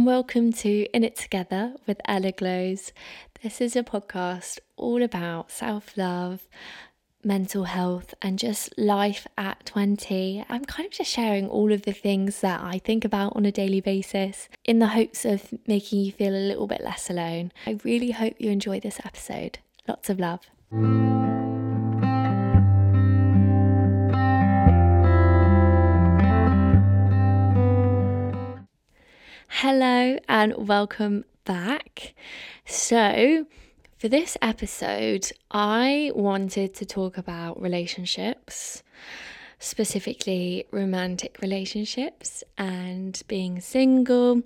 and welcome to In It Together with Ella Glows. This is a podcast all about self love, mental health, and just life at 20. I'm kind of just sharing all of the things that I think about on a daily basis in the hopes of making you feel a little bit less alone. I really hope you enjoy this episode. Lots of love. Hello and welcome back. So, for this episode, I wanted to talk about relationships, specifically romantic relationships, and being single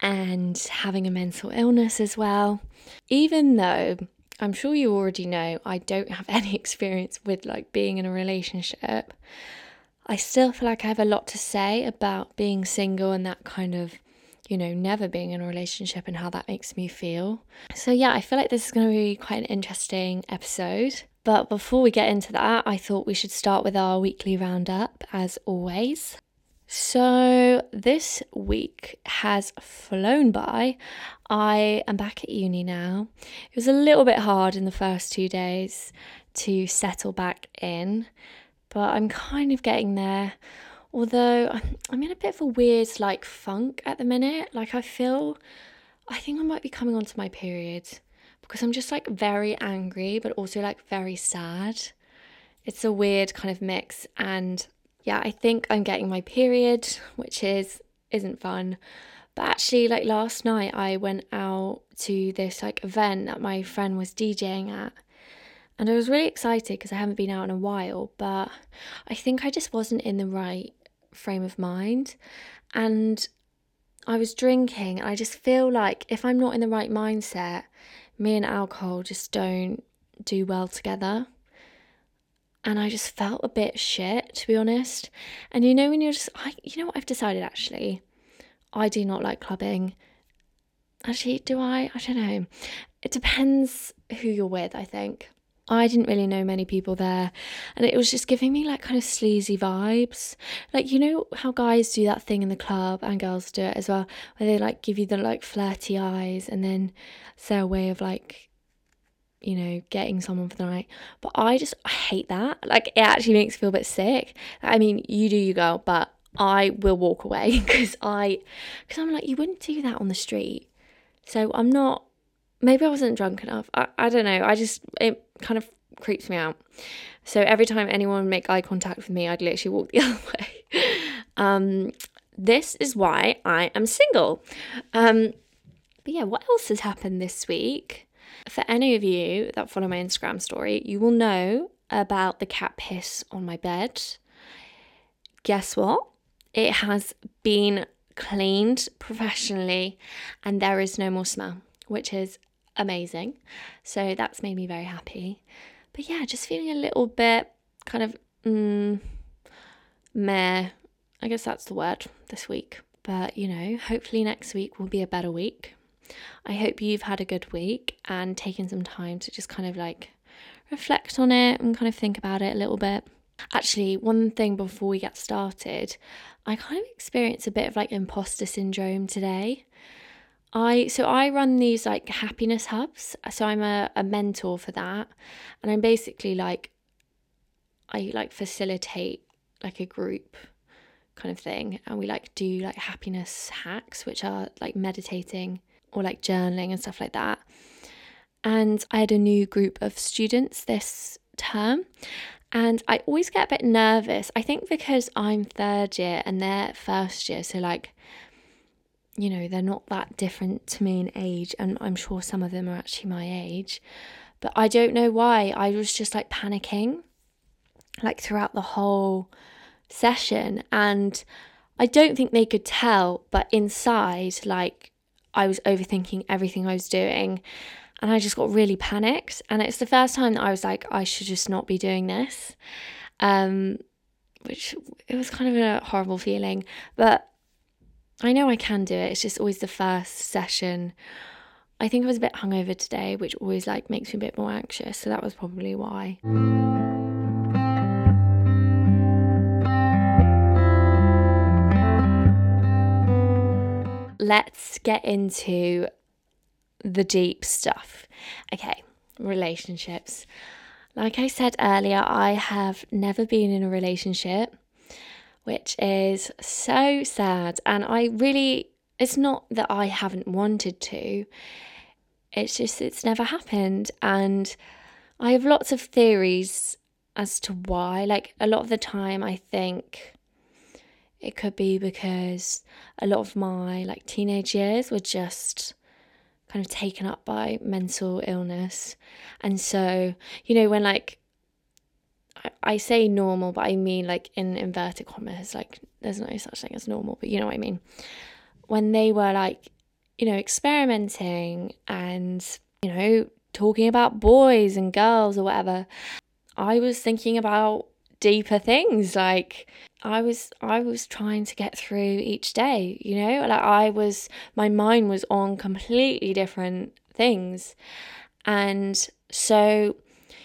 and having a mental illness as well. Even though I'm sure you already know I don't have any experience with like being in a relationship, I still feel like I have a lot to say about being single and that kind of you know, never being in a relationship and how that makes me feel. So, yeah, I feel like this is going to be quite an interesting episode. But before we get into that, I thought we should start with our weekly roundup as always. So, this week has flown by. I am back at uni now. It was a little bit hard in the first two days to settle back in, but I'm kind of getting there. Although I'm in a bit of a weird like funk at the minute. Like I feel I think I might be coming onto my period because I'm just like very angry but also like very sad. It's a weird kind of mix and yeah, I think I'm getting my period, which is isn't fun. But actually like last night I went out to this like event that my friend was DJing at and I was really excited because I haven't been out in a while, but I think I just wasn't in the right frame of mind. And I was drinking. I just feel like if I'm not in the right mindset, me and alcohol just don't do well together. And I just felt a bit shit, to be honest. And you know, when you're just, I, you know what I've decided actually? I do not like clubbing. Actually, do I? I don't know. It depends who you're with, I think. I didn't really know many people there, and it was just giving me like kind of sleazy vibes. Like, you know how guys do that thing in the club and girls do it as well, where they like give you the like flirty eyes and then say a way of like, you know, getting someone for the night. But I just I hate that. Like, it actually makes me feel a bit sick. I mean, you do you girl, but I will walk away because I, because I'm like, you wouldn't do that on the street. So I'm not maybe I wasn't drunk enough. I, I don't know. I just, it kind of creeps me out. So every time anyone would make eye contact with me, I'd literally walk the other way. Um, this is why I am single. Um, but yeah, what else has happened this week? For any of you that follow my Instagram story, you will know about the cat piss on my bed. Guess what? It has been cleaned professionally and there is no more smell, which is amazing. So that's made me very happy. But yeah, just feeling a little bit kind of mm, meh. I guess that's the word this week. But you know, hopefully next week will be a better week. I hope you've had a good week and taken some time to just kind of like reflect on it and kind of think about it a little bit. Actually, one thing before we get started, I kind of experienced a bit of like imposter syndrome today. I so I run these like happiness hubs. So I'm a, a mentor for that. And I'm basically like I like facilitate like a group kind of thing. And we like do like happiness hacks, which are like meditating or like journaling and stuff like that. And I had a new group of students this term. And I always get a bit nervous. I think because I'm third year and they're first year. So like you know, they're not that different to me in age, and I'm sure some of them are actually my age. But I don't know why. I was just like panicking, like throughout the whole session. And I don't think they could tell, but inside, like, I was overthinking everything I was doing. And I just got really panicked. And it's the first time that I was like, I should just not be doing this. Um, which it was kind of a horrible feeling. But I know I can do it. It's just always the first session. I think I was a bit hungover today, which always like makes me a bit more anxious. So that was probably why. let's get into the deep stuff. Okay, relationships. Like I said earlier, I have never been in a relationship, which is so sad. And I really, it's not that I haven't wanted to, it's just, it's never happened. And I have lots of theories as to why. Like a lot of the time, I think it could be because a lot of my like teenage years were just kind of taken up by mental illness. And so, you know, when like I, say normal, but I mean like in inverted commas, like there's no such thing as normal, but you know what I mean. When they were like, you know, experimenting and, you know, talking about boys and girls or whatever, I was thinking about deeper things like I was I was trying to get through each day, you know? Like I was my mind was on completely different things. And so,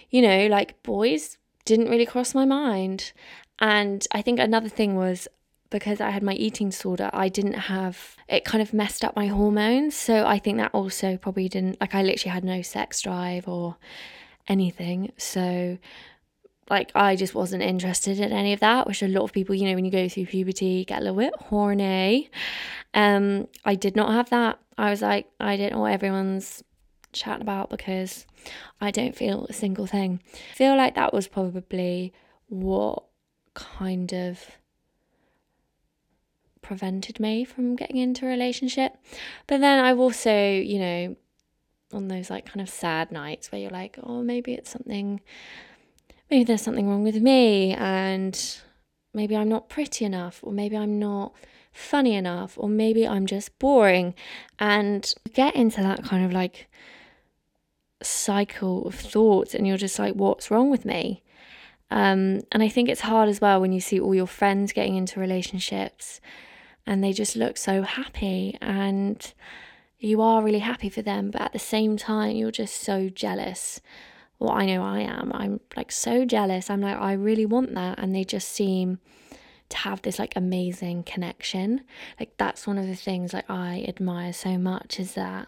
you know, like boys didn't really cross my mind. And I think another thing was because I had my eating disorder, I didn't have it kind of messed up my hormones. So I think that also probably didn't like I literally had no sex drive or anything. So like I just wasn't interested in any of that, which a lot of people, you know, when you go through puberty, get a little bit horny. Um, I did not have that. I was like, I didn't know what everyone's chatting about because I don't feel a single thing. I feel like that was probably what kind of prevented me from getting into a relationship. But then I've also, you know, on those like kind of sad nights where you're like, oh, maybe it's something maybe there's something wrong with me and maybe I'm not pretty enough or maybe I'm not funny enough or maybe I'm just boring and get into that kind of like cycle of thoughts and you're just like what's wrong with me um, and I think it's hard as well when you see all your friends getting into relationships and they just look so happy and you are really happy for them but at the same time you're just so jealous well, I know I am. I'm like so jealous. I'm like, I really want that. And they just seem to have this like amazing connection. Like, that's one of the things like I admire so much is that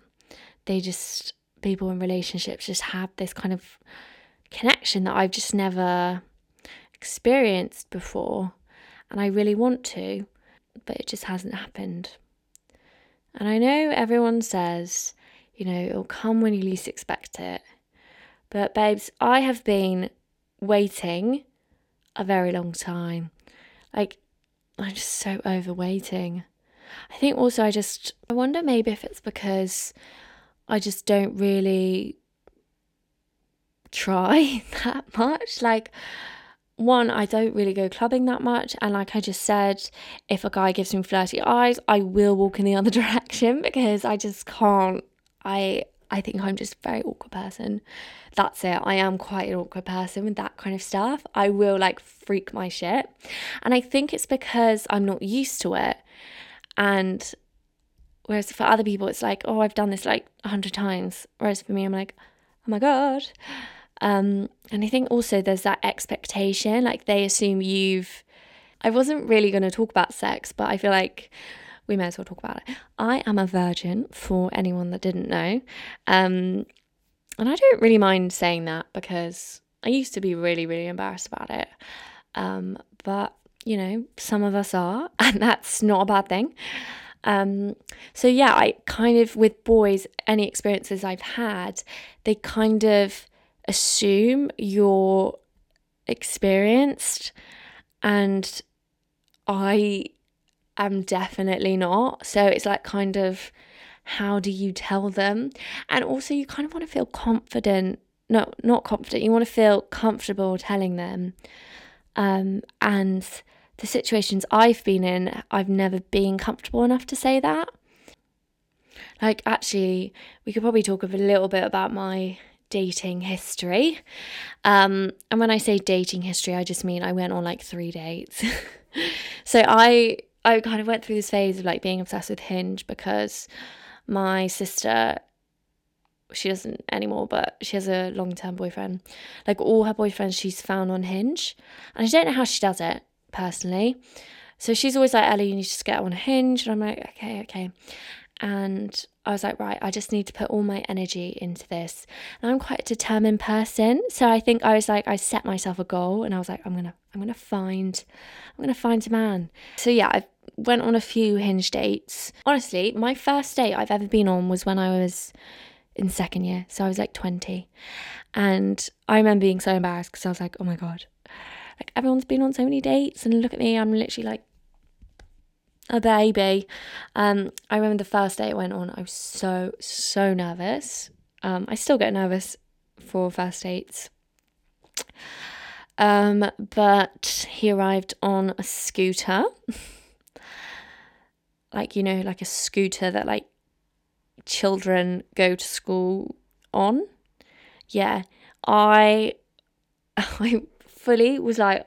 they just, people in relationships just have this kind of connection that I've just never experienced before. And I really want to, but it just hasn't happened. And I know everyone says, you know, it'll come when you least expect it. But, babes, I have been waiting a very long time. Like, I'm just so over waiting. I think also I just, I wonder maybe if it's because I just don't really try that much. Like, one, I don't really go clubbing that much. And like I just said, if a guy gives me flirty eyes, I will walk in the other direction because I just can't. I I think I'm just a very awkward person. That's it. I am quite an awkward person with that kind of stuff. I will like freak my shit. And I think it's because I'm not used to it. And whereas for other people, it's like, oh, I've done this like a hundred times. Whereas for me, I'm like, oh my God. Um, and I think also there's that expectation, like they assume you've. I wasn't really going to talk about sex, but I feel like we may as well talk about it. I am a virgin for anyone that didn't know. Um, and I don't really mind saying that because I used to be really, really embarrassed about it. Um, but, you know, some of us are, and that's not a bad thing. Um, so, yeah, I kind of, with boys, any experiences I've had, they kind of assume you're experienced. And I am definitely not. So it's like kind of how do you tell them? And also you kind of want to feel confident. No, not confident. You want to feel comfortable telling them. Um, and the situations I've been in, I've never been comfortable enough to say that. Like, actually, we could probably talk a little bit about my dating history. Um, and when I say dating history, I just mean I went on like three dates. so I I kind of went through this phase of like being obsessed with Hinge because my sister she doesn't anymore, but she has a long term boyfriend. Like all her boyfriends she's found on Hinge. And I don't know how she does it personally. So she's always like, Ellie, you need to just get on a Hinge. And I'm like, okay, okay. and I was like, right, I just need to put all my energy into this. And I'm quite a determined person. So I think I was like, I set myself a goal and I was like, I'm gonna, I'm gonna find, I'm gonna find a man. So yeah, I went on a few hinge dates. Honestly, my first date I've ever been on was when I was in second year. So I was like 20. And I remember being so embarrassed because I was like, oh my God, like everyone's been on so many dates and look at me, I'm literally like a baby. Um, I remember the first day it went on, I was so, so nervous. Um, I still get nervous for first dates. Um, but he arrived on a scooter. like, you know, like a scooter that like children go to school on. Yeah. I I fully was like,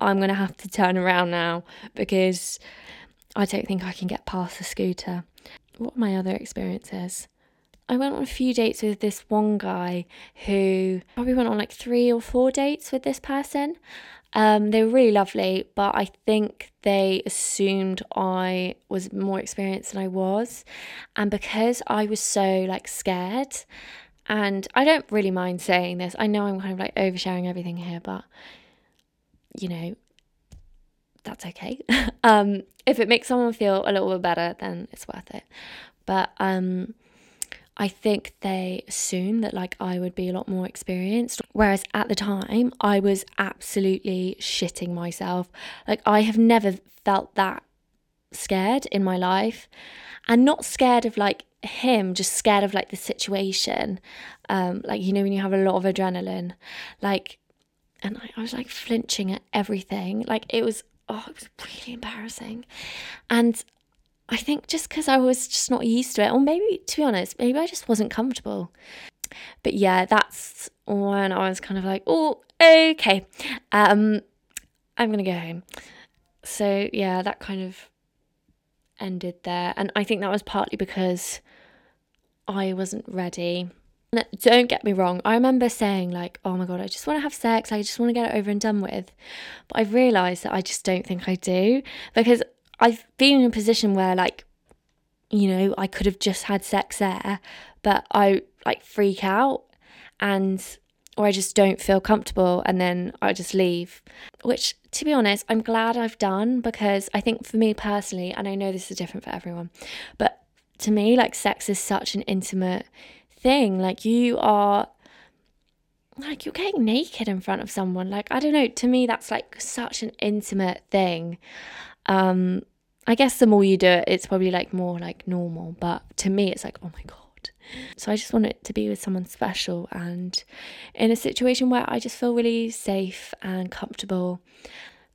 I'm gonna have to turn around now because I don't think I can get past the scooter. What my other experiences? I went on a few dates with this one guy who probably went on like three or four dates with this person. Um, they were really lovely, but I think they assumed I was more experienced than I was. And because I was so like scared, and I don't really mind saying this, I know I'm kind of like oversharing everything here, but you know, that's okay. um, if it makes someone feel a little bit better, then it's worth it. But um, I think they assume that like I would be a lot more experienced. Whereas at the time, I was absolutely shitting myself. Like I have never felt that scared in my life. And not scared of like him, just scared of like the situation. Um, like, you know, when you have a lot of adrenaline, like, and I, I was like flinching at everything. Like, it was oh, it was really embarrassing. And I think just because I was just not used to it, or maybe to be honest, maybe I just wasn't comfortable. But yeah, that's when I was kind of like, oh, okay, um, I'm gonna go home. So yeah, that kind of ended there, and I think that was partly because I wasn't ready. Don't get me wrong, I remember saying, like, oh my god, I just want to have sex, I just want to get it over and done with. But I've realised that I just don't think I do because I've been in a position where, like, you know, I could have just had sex there, but I like freak out and or I just don't feel comfortable and then I just leave. Which, to be honest, I'm glad I've done because I think for me personally, and I know this is different for everyone, but to me, like, sex is such an intimate thing. Like you are like you're getting naked in front of someone. Like I don't know, to me that's like such an intimate thing. Um I guess the more you do it, it's probably like more like normal, but to me it's like, oh my god. So I just want it to be with someone special and in a situation where I just feel really safe and comfortable.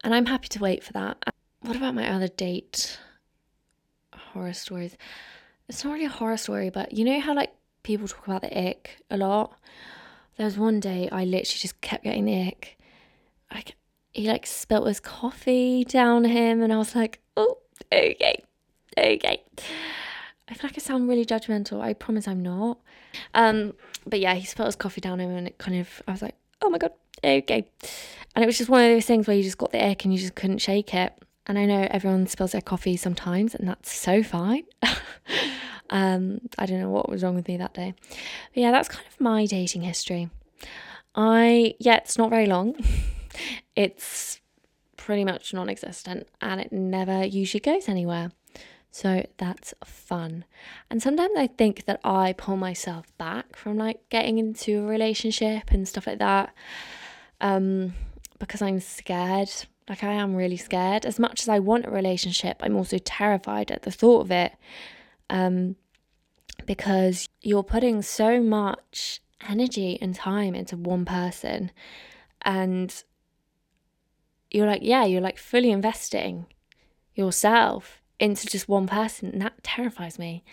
And I'm happy to wait for that. What about my other date horror stories? It's not really a horror story, but you know how like people talk about the ick a lot. There was one day I literally just kept getting the ick. Like he like spilt his coffee down him, and I was like, oh, okay, okay. I feel like I sound really judgmental. I promise I'm not. Um, but yeah, he spilt his coffee down him, and it kind of I was like, oh my god, okay. And it was just one of those things where you just got the ick and you just couldn't shake it. And I know everyone spills their coffee sometimes, and that's so fine. Um, I don't know what was wrong with me that day. But yeah, that's kind of my dating history. I, yeah, it's not very long. it's pretty much non existent and it never usually goes anywhere. So that's fun. And sometimes I think that I pull myself back from like getting into a relationship and stuff like that. Um, because I'm scared. Like I am really scared. As much as I want a relationship, I'm also terrified at the thought of it um, because you're putting so much energy and time into one person and you're like yeah you're like fully investing yourself into just one person and that terrifies me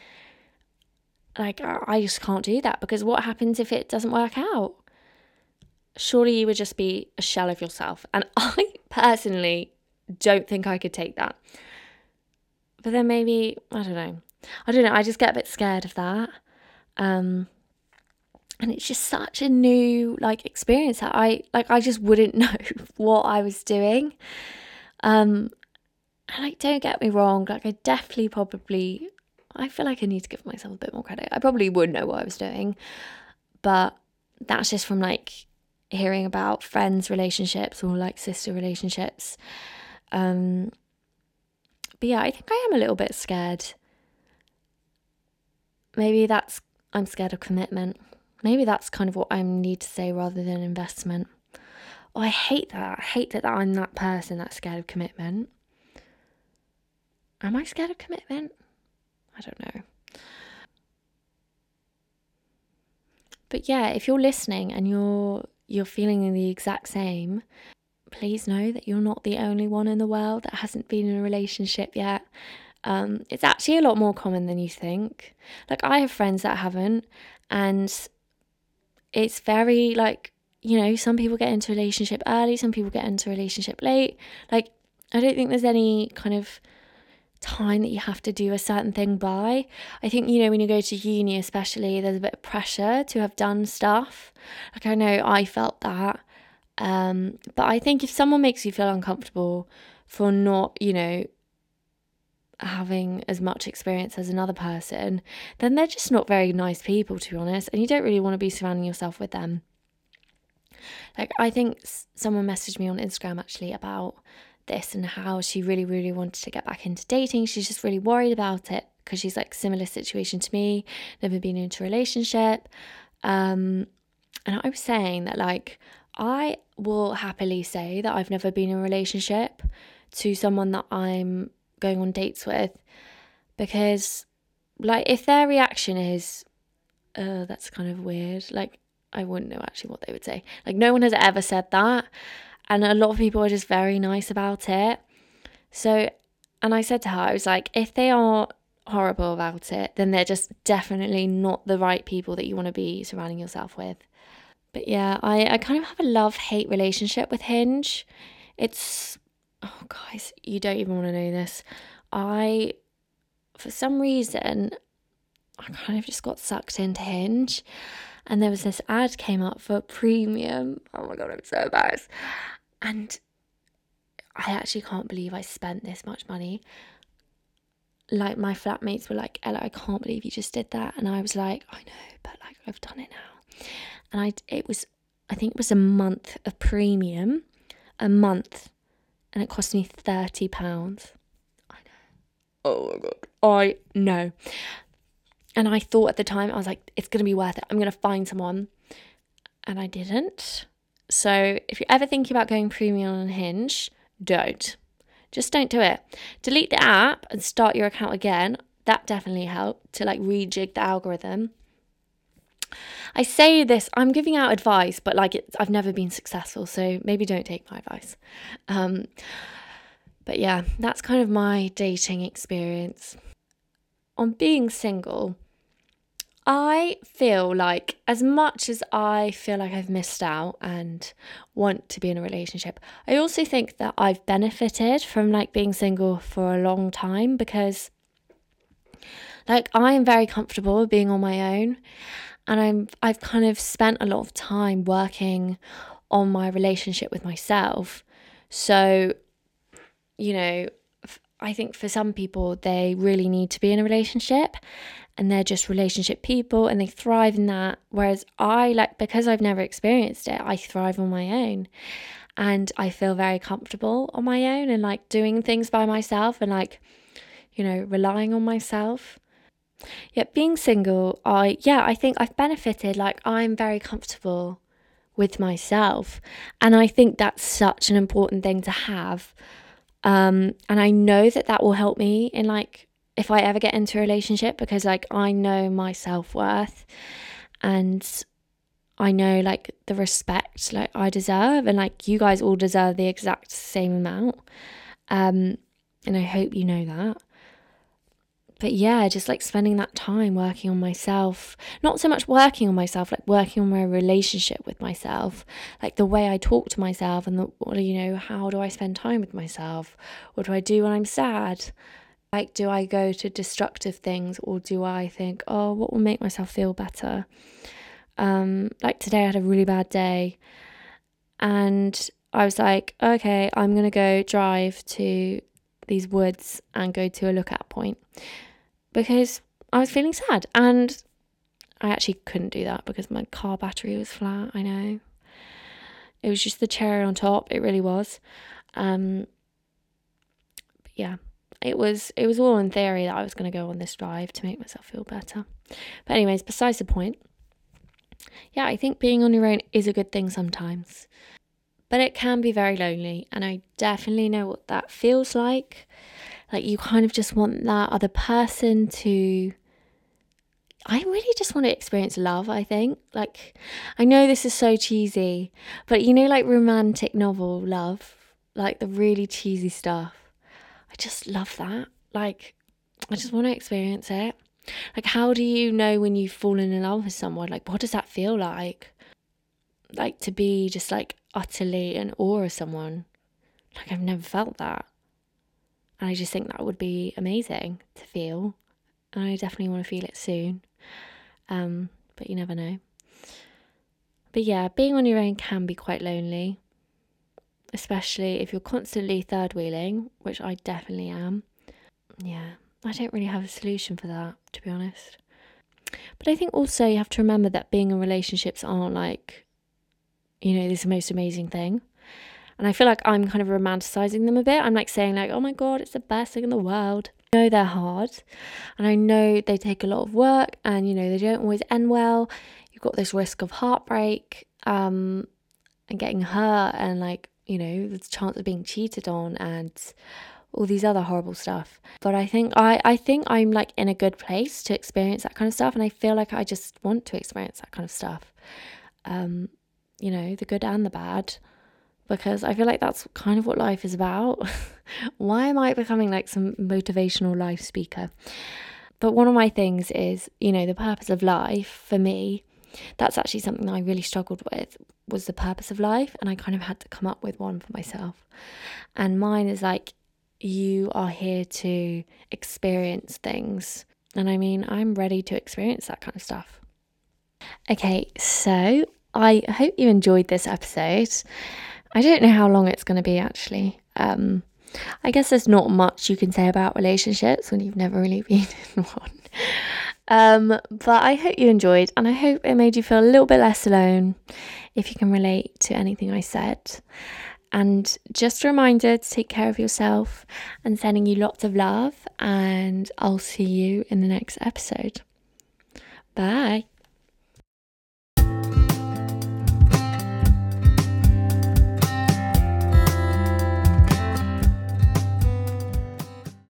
like i just can't do that because what happens if it doesn't work out surely you would just be a shell of yourself and i personally don't think i could take that but then maybe i don't know I don't know, I just get a bit scared of that. Um and it's just such a new like experience that I like I just wouldn't know what I was doing. Um and like don't get me wrong, like I definitely probably I feel like I need to give myself a bit more credit. I probably would know what I was doing, but that's just from like hearing about friends' relationships or like sister relationships. Um, but yeah, I think I am a little bit scared. Maybe that's I'm scared of commitment. Maybe that's kind of what I need to say rather than investment. Oh, I hate that. I hate that I'm that person that's scared of commitment. Am I scared of commitment? I don't know. But yeah, if you're listening and you're you're feeling the exact same, please know that you're not the only one in the world that hasn't been in a relationship yet. Um, it's actually a lot more common than you think. Like I have friends that haven't, and it's very like you know some people get into relationship early, some people get into relationship late. Like I don't think there's any kind of time that you have to do a certain thing by. I think, you know, when you go to uni, especially, there's a bit of pressure to have done stuff. Like, I know I felt that. Um, but I think if someone makes you feel uncomfortable for not, you know, having as much experience as another person, then they're just not very nice people, to be honest. And you don't really want to be surrounding yourself with them. Like, I think someone messaged me on Instagram actually about this and how she really, really wanted to get back into dating. She's just really worried about it because she's like similar situation to me, never been into a relationship. Um, and I was saying that like I will happily say that I've never been in a relationship to someone that I'm going on dates with because like if their reaction is uh that's kind of weird like I wouldn't know actually what they would say like no one has ever said that and a lot of people are just very nice about it. So, and I said to her, I was like, if they are horrible about it, then they're just definitely not the right people that you want to be surrounding yourself with. But yeah, I, I kind of have a love hate relationship with Hinge. It's, oh, guys, you don't even want to know this. I, for some reason, I kind of just got sucked into Hinge. And there was this ad came up for premium. Oh my god, I'm so embarrassed. And I actually can't believe I spent this much money. Like my flatmates were like, Ella, I can't believe you just did that. And I was like, I know, but like I've done it now. And I it was I think it was a month of premium. A month. And it cost me thirty pounds. I know. Oh my god. I know. And I thought at the time, I was like, it's gonna be worth it. I'm gonna find someone. And I didn't. So if you're ever thinking about going premium on Hinge, don't. Just don't do it. Delete the app and start your account again. That definitely helped to like rejig the algorithm. I say this, I'm giving out advice, but like I've never been successful, so maybe don't take my advice. Um, but yeah, that's kind of my dating experience. On being single, I feel like, as much as I feel like I've missed out and want to be in a relationship, I also think that I've benefited from like being single for a long time because, like, I am very comfortable being on my own, and I'm I've kind of spent a lot of time working on my relationship with myself. So, you know, I think for some people, they really need to be in a relationship and they're just relationship people and they thrive in that. Whereas I, like, because I've never experienced it, I thrive on my own and I feel very comfortable on my own and like doing things by myself and like, you know, relying on myself. Yet being single, I, yeah, I think I've benefited. Like, I'm very comfortable with myself. And I think that's such an important thing to have. Um, and I know that that will help me in like if I ever get into a relationship because like I know my self-worth and I know like the respect like I deserve and like you guys all deserve the exact same amount. Um and I hope you know that. But yeah, just like spending that time working on myself, not so much working on myself, like working on my relationship with myself, like the way I talk to myself and the, you know, how do I spend time with myself? What do I do when I'm sad? Like, do I go to destructive things or do I think, oh, what will make myself feel better? Um, like today, I had a really bad day and I was like, okay, I'm going to go drive to these woods and go to a lookout point because I was feeling sad. And I actually couldn't do that because my car battery was flat. I know. It was just the cherry on top. It really was. Um, yeah, it was. It was all in theory that I was going to go on this drive to make myself feel better. But anyways, besides the point. Yeah, I think being on your own is a good thing sometimes, but it can be very lonely, and I definitely know what that feels like. Like you kind of just want that other person to I really just want to experience love, I think. Like, I know this is so cheesy, but you know, like romantic novel love, like the really cheesy stuff. I just love that. Like, I just want to experience it. Like, how do you know when you've fallen in love with someone? Like, what does that feel like? Like, to be just like utterly in awe of someone. Like, I've never felt that. And I just think that would be amazing to feel. And I definitely want to feel it soon. Um, but you never know. But yeah, being on your own can be quite lonely, especially if you're constantly third wheeling, which I definitely am. Yeah, I don't really have a solution for that, to be honest. But I think also you have to remember that being in relationships aren't like, you know, this most amazing thing. And I feel like I'm kind of romanticizing them a bit. I'm like saying, like, oh my God, it's the best thing in the world. I know they're hard and I know they take a lot of work and, you know, they don't always end well. You've got this risk of heartbreak um, and getting hurt and, like, you know, the chance of being cheated on and all these other horrible stuff. But I think I, I think I'm like in a good place to experience that kind of stuff and I feel like I just want to experience that kind of stuff. Um, you know, the good and the bad because I feel like that's kind of what life is about. Why am I becoming like some motivational life speaker? But one of my things is, you know, the purpose of life for me, that's actually something that I really struggled with was the purpose of life and I kind of had to come up with one for myself. And mine is like you are here to experience things. And I mean, I'm ready to experience that kind of stuff. Okay, so I hope you enjoyed this episode. I don't know how long it's going to be actually. Um, I guess there's not much you can say about relationships when you've never really been in one. Um, but I hope you enjoyed and I hope it made you feel a little bit less alone if you can relate to anything I said. And just a reminder to take care of yourself and sending you lots of love. And I'll see you in the next episode. Bye.